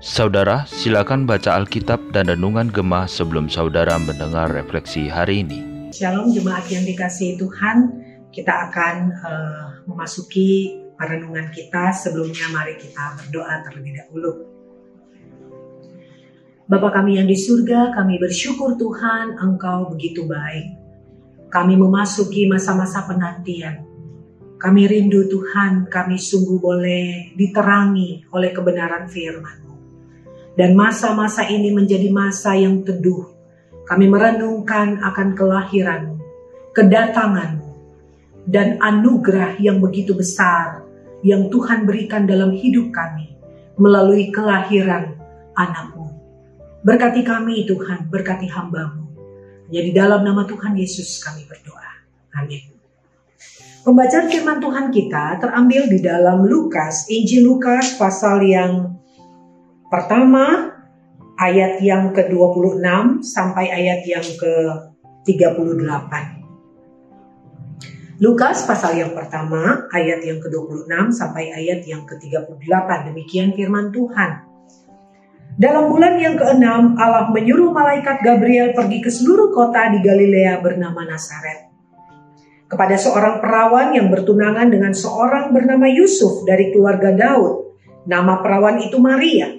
Saudara, silakan baca Alkitab dan Renungan Gemah sebelum saudara mendengar refleksi hari ini. Shalom jemaat yang dikasihi Tuhan, kita akan uh, memasuki renungan kita. Sebelumnya mari kita berdoa terlebih dahulu. Bapa kami yang di surga, kami bersyukur Tuhan Engkau begitu baik. Kami memasuki masa-masa penantian. Kami rindu Tuhan, kami sungguh boleh diterangi oleh kebenaran firman dan masa-masa ini menjadi masa yang teduh. Kami merenungkan akan kelahiran, kedatangan, dan anugerah yang begitu besar yang Tuhan berikan dalam hidup kami melalui kelahiran anakmu. Berkati kami Tuhan, berkati hambamu. Jadi dalam nama Tuhan Yesus kami berdoa. Amin. Pembacaan firman Tuhan kita terambil di dalam Lukas, Injil Lukas pasal yang Pertama, ayat yang ke-26 sampai ayat yang ke-38. Lukas pasal yang pertama, ayat yang ke-26 sampai ayat yang ke-38. Demikian firman Tuhan. Dalam bulan yang keenam, Allah menyuruh malaikat Gabriel pergi ke seluruh kota di Galilea bernama Nazaret. Kepada seorang perawan yang bertunangan dengan seorang bernama Yusuf dari keluarga Daud. Nama perawan itu Maria.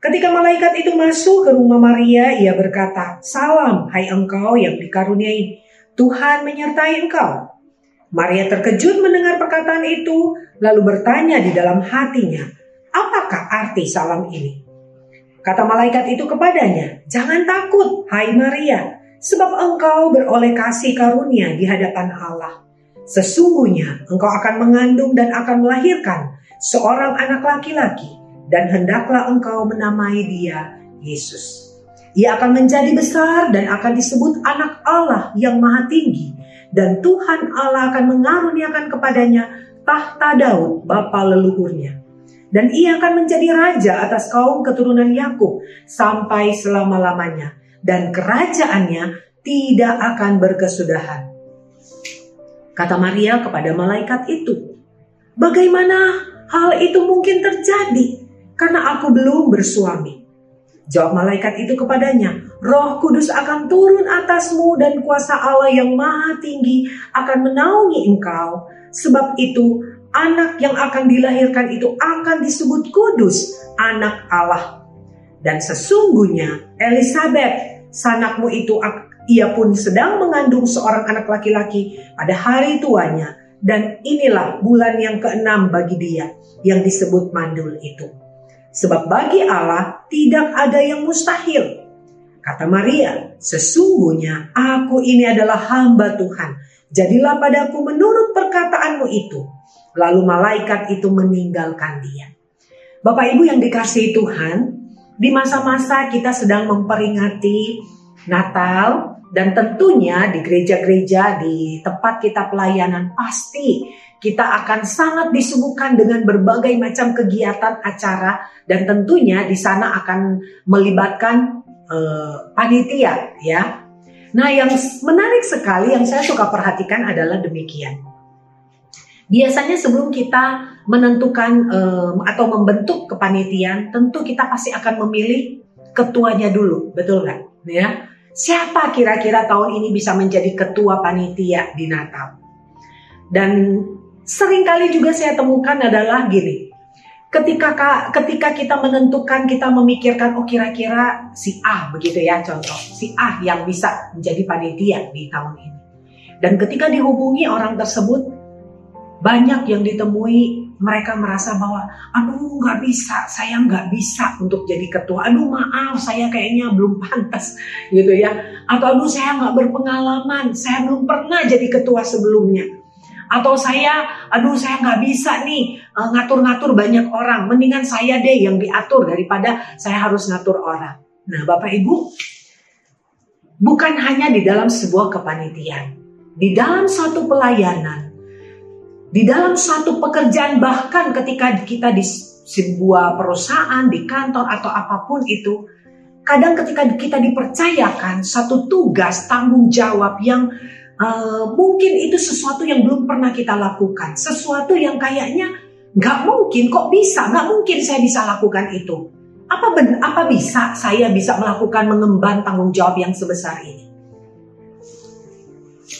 Ketika malaikat itu masuk ke rumah Maria, ia berkata, Salam, hai engkau yang dikaruniai, Tuhan menyertai engkau. Maria terkejut mendengar perkataan itu, lalu bertanya di dalam hatinya, apakah arti salam ini? Kata malaikat itu kepadanya, jangan takut, hai Maria, sebab engkau beroleh kasih karunia di hadapan Allah. Sesungguhnya engkau akan mengandung dan akan melahirkan seorang anak laki-laki dan hendaklah engkau menamai dia Yesus. Ia akan menjadi besar dan akan disebut anak Allah yang maha tinggi. Dan Tuhan Allah akan mengaruniakan kepadanya tahta Daud, bapa leluhurnya. Dan ia akan menjadi raja atas kaum keturunan Yakub sampai selama-lamanya. Dan kerajaannya tidak akan berkesudahan. Kata Maria kepada malaikat itu, Bagaimana hal itu mungkin terjadi? karena aku belum bersuami. Jawab malaikat itu kepadanya, Roh Kudus akan turun atasmu dan kuasa Allah yang maha tinggi akan menaungi engkau. Sebab itu anak yang akan dilahirkan itu akan disebut kudus, anak Allah. Dan sesungguhnya Elizabeth, sanakmu itu ia pun sedang mengandung seorang anak laki-laki pada hari tuanya. Dan inilah bulan yang keenam bagi dia yang disebut mandul itu. Sebab bagi Allah tidak ada yang mustahil. Kata Maria, sesungguhnya aku ini adalah hamba Tuhan. Jadilah padaku menurut perkataanmu itu. Lalu malaikat itu meninggalkan dia. Bapak Ibu yang dikasihi Tuhan, di masa-masa kita sedang memperingati Natal dan tentunya di gereja-gereja di tempat kita pelayanan pasti kita akan sangat disibukkan dengan berbagai macam kegiatan acara dan tentunya di sana akan melibatkan uh, panitia ya. Nah, yang menarik sekali yang saya suka perhatikan adalah demikian. Biasanya sebelum kita menentukan um, atau membentuk kepanitiaan, tentu kita pasti akan memilih ketuanya dulu, betul nggak? Ya, siapa kira-kira tahun ini bisa menjadi ketua panitia di Natal? Dan sering kali juga saya temukan adalah gini. Ketika ketika kita menentukan, kita memikirkan oh kira-kira si A begitu ya contoh, si A yang bisa menjadi panitia di tahun ini. Dan ketika dihubungi orang tersebut, banyak yang ditemui mereka merasa bahwa aduh nggak bisa saya nggak bisa untuk jadi ketua aduh maaf saya kayaknya belum pantas gitu ya atau aduh saya nggak berpengalaman saya belum pernah jadi ketua sebelumnya atau saya, aduh saya nggak bisa nih eh, ngatur-ngatur banyak orang. Mendingan saya deh yang diatur daripada saya harus ngatur orang. Nah Bapak Ibu, bukan hanya di dalam sebuah kepanitiaan. Di dalam suatu pelayanan. Di dalam suatu pekerjaan bahkan ketika kita di sebuah perusahaan, di kantor atau apa pun itu. Kadang ketika kita dipercayakan satu tugas tanggung jawab yang Uh, mungkin itu sesuatu yang belum pernah kita lakukan, sesuatu yang kayaknya Nggak mungkin, kok bisa? Nggak mungkin saya bisa lakukan itu. Apa ben, apa bisa saya bisa melakukan mengemban tanggung jawab yang sebesar ini?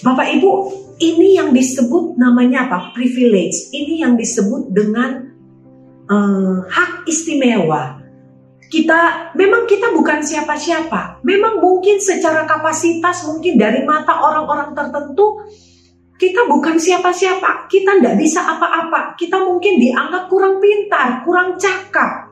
Bapak Ibu, ini yang disebut namanya apa? Privilege. Ini yang disebut dengan uh, hak istimewa. Kita memang kita bukan siapa-siapa. Memang mungkin secara kapasitas mungkin dari mata orang-orang tertentu kita bukan siapa-siapa, kita tidak bisa apa-apa. Kita mungkin dianggap kurang pintar, kurang cakap,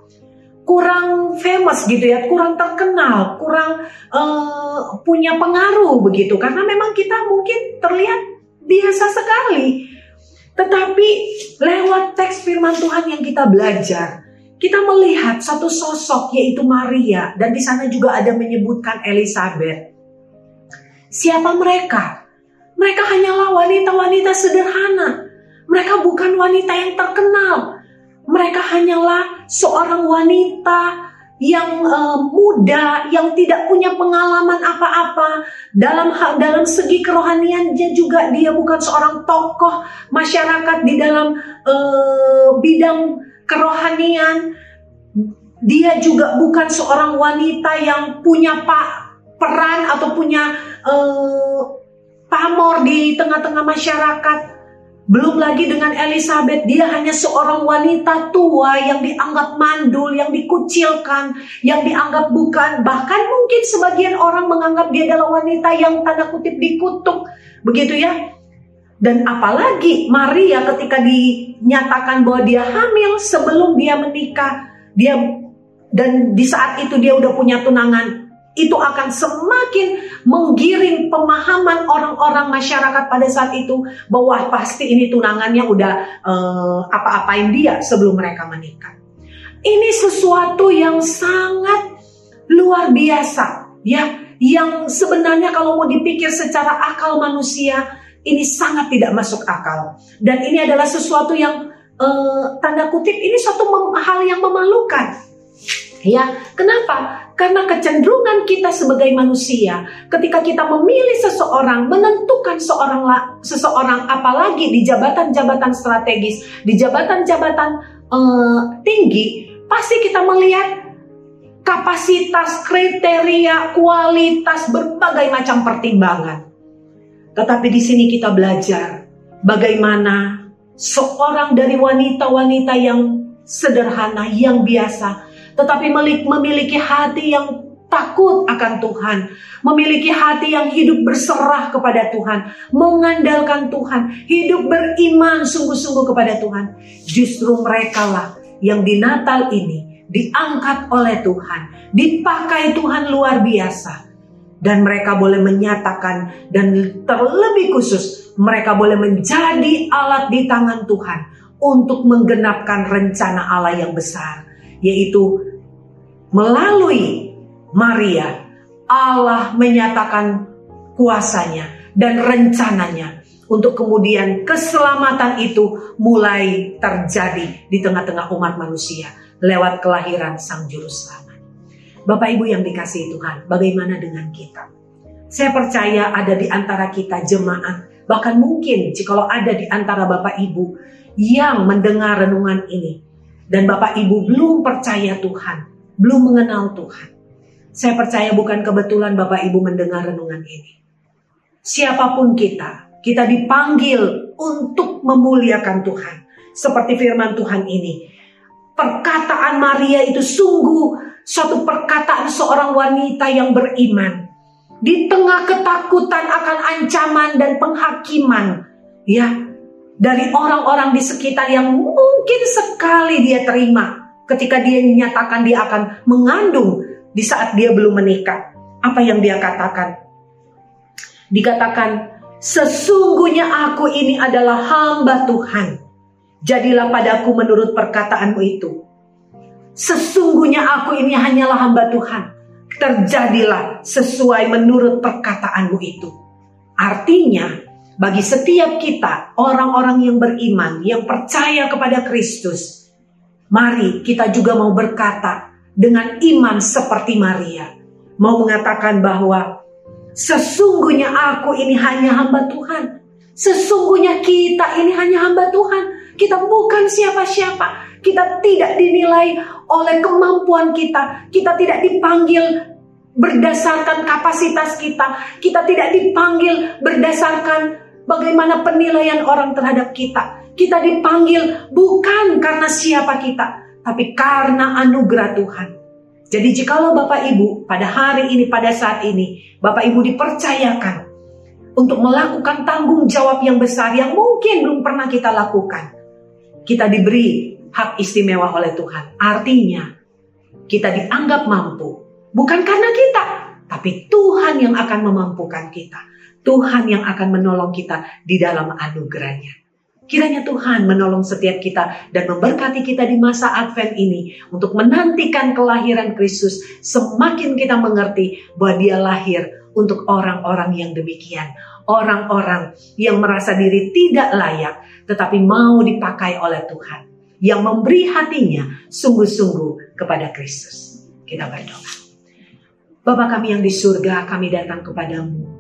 kurang famous gitu ya, kurang terkenal, kurang uh, punya pengaruh begitu. Karena memang kita mungkin terlihat biasa sekali. Tetapi lewat teks firman Tuhan yang kita belajar, kita melihat satu sosok yaitu Maria dan di sana juga ada menyebutkan Elizabeth. Siapa mereka? Mereka hanyalah wanita-wanita sederhana. Mereka bukan wanita yang terkenal. Mereka hanyalah seorang wanita yang uh, muda, yang tidak punya pengalaman apa-apa dalam dalam segi kerohanian dia juga dia bukan seorang tokoh masyarakat di dalam uh, bidang kerohanian. Dia juga bukan seorang wanita yang punya pak peran atau punya uh, pamor di tengah-tengah masyarakat. Belum lagi dengan Elizabeth, dia hanya seorang wanita tua yang dianggap mandul, yang dikucilkan, yang dianggap bukan. Bahkan mungkin sebagian orang menganggap dia adalah wanita yang tanda kutip dikutuk. Begitu ya. Dan apalagi Maria ketika dinyatakan bahwa dia hamil sebelum dia menikah, dia dan di saat itu dia udah punya tunangan itu akan semakin menggiring pemahaman orang-orang masyarakat pada saat itu bahwa pasti ini tunangannya udah uh, apa-apain dia sebelum mereka menikah. Ini sesuatu yang sangat luar biasa ya. Yang sebenarnya kalau mau dipikir secara akal manusia ini sangat tidak masuk akal. Dan ini adalah sesuatu yang uh, tanda kutip ini suatu hal yang memalukan Ya, kenapa? Karena kecenderungan kita sebagai manusia, ketika kita memilih seseorang, menentukan seorang seseorang, apalagi di jabatan-jabatan strategis, di jabatan-jabatan uh, tinggi, pasti kita melihat kapasitas, kriteria, kualitas, berbagai macam pertimbangan. Tetapi di sini kita belajar bagaimana seorang dari wanita-wanita yang sederhana, yang biasa, tetapi memiliki hati yang takut akan Tuhan, memiliki hati yang hidup berserah kepada Tuhan, mengandalkan Tuhan, hidup beriman sungguh-sungguh kepada Tuhan. Justru mereka lah yang di Natal ini diangkat oleh Tuhan, dipakai Tuhan luar biasa. Dan mereka boleh menyatakan dan terlebih khusus mereka boleh menjadi alat di tangan Tuhan untuk menggenapkan rencana Allah yang besar, yaitu melalui Maria, Allah menyatakan kuasanya dan rencananya untuk kemudian keselamatan itu mulai terjadi di tengah-tengah umat manusia lewat kelahiran Sang Juru Selamat. Bapak Ibu yang dikasihi Tuhan, bagaimana dengan kita? Saya percaya ada di antara kita jemaat, bahkan mungkin jikalau ada di antara Bapak Ibu yang mendengar renungan ini, dan Bapak Ibu belum percaya Tuhan, belum mengenal Tuhan. Saya percaya bukan kebetulan Bapak Ibu mendengar renungan ini. Siapa pun kita, kita dipanggil untuk memuliakan Tuhan. Seperti firman Tuhan ini. Perkataan Maria itu sungguh suatu perkataan seorang wanita yang beriman. Di tengah ketakutan akan ancaman dan penghakiman. Ya, dari orang-orang di sekitar yang mungkin sekali dia terima ketika dia menyatakan dia akan mengandung di saat dia belum menikah. Apa yang dia katakan? Dikatakan, sesungguhnya aku ini adalah hamba Tuhan. Jadilah padaku menurut perkataanmu itu. Sesungguhnya aku ini hanyalah hamba Tuhan. Terjadilah sesuai menurut perkataanmu itu. Artinya, bagi setiap kita, orang-orang yang beriman, yang percaya kepada Kristus, Mari kita juga mau berkata dengan iman seperti Maria. Mau mengatakan bahwa sesungguhnya aku ini hanya hamba Tuhan. Sesungguhnya kita ini hanya hamba Tuhan. Kita bukan siapa-siapa. Kita tidak dinilai oleh kemampuan kita. Kita tidak dipanggil berdasarkan kapasitas kita. Kita tidak dipanggil berdasarkan bagaimana penilaian orang terhadap kita. Kita dipanggil bukan karena siapa kita, tapi karena anugerah Tuhan. Jadi jikalau Bapak Ibu pada hari ini, pada saat ini, Bapak Ibu dipercayakan untuk melakukan tanggung jawab yang besar yang mungkin belum pernah kita lakukan. Kita diberi hak istimewa oleh Tuhan. Artinya, kita dianggap mampu. Bukan karena kita, tapi Tuhan yang akan memampukan kita. Tuhan yang akan menolong kita di dalam anugerahnya. Kiranya Tuhan menolong setiap kita dan memberkati kita di masa Advent ini untuk menantikan kelahiran Kristus. Semakin kita mengerti bahwa Dia lahir untuk orang-orang yang demikian, orang-orang yang merasa diri tidak layak, tetapi mau dipakai oleh Tuhan, yang memberi hatinya sungguh-sungguh kepada Kristus. Kita berdoa. Bapa kami yang di surga, kami datang kepadamu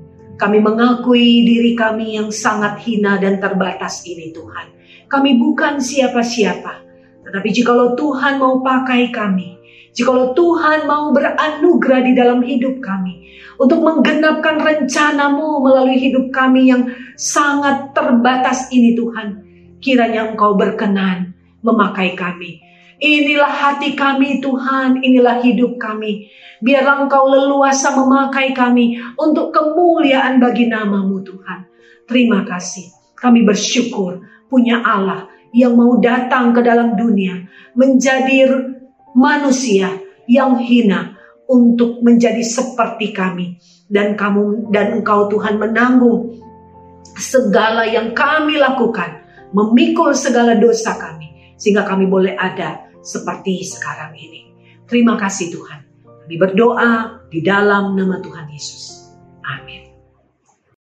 kami mengakui diri kami yang sangat hina dan terbatas ini Tuhan. Kami bukan siapa-siapa. Tetapi jikalau Tuhan mau pakai kami, jikalau Tuhan mau beranugerah di dalam hidup kami, untuk menggenapkan rencanamu melalui hidup kami yang sangat terbatas ini Tuhan, kiranya Engkau berkenan memakai kami Inilah hati kami Tuhan, inilah hidup kami. Biarlah Engkau leluasa memakai kami untuk kemuliaan bagi namamu Tuhan. Terima kasih. Kami bersyukur punya Allah yang mau datang ke dalam dunia. Menjadi manusia yang hina untuk menjadi seperti kami. Dan kamu dan engkau Tuhan menanggung segala yang kami lakukan. Memikul segala dosa kami. Sehingga kami boleh ada seperti sekarang ini. Terima kasih Tuhan. Kami berdoa di dalam nama Tuhan Yesus. Amin.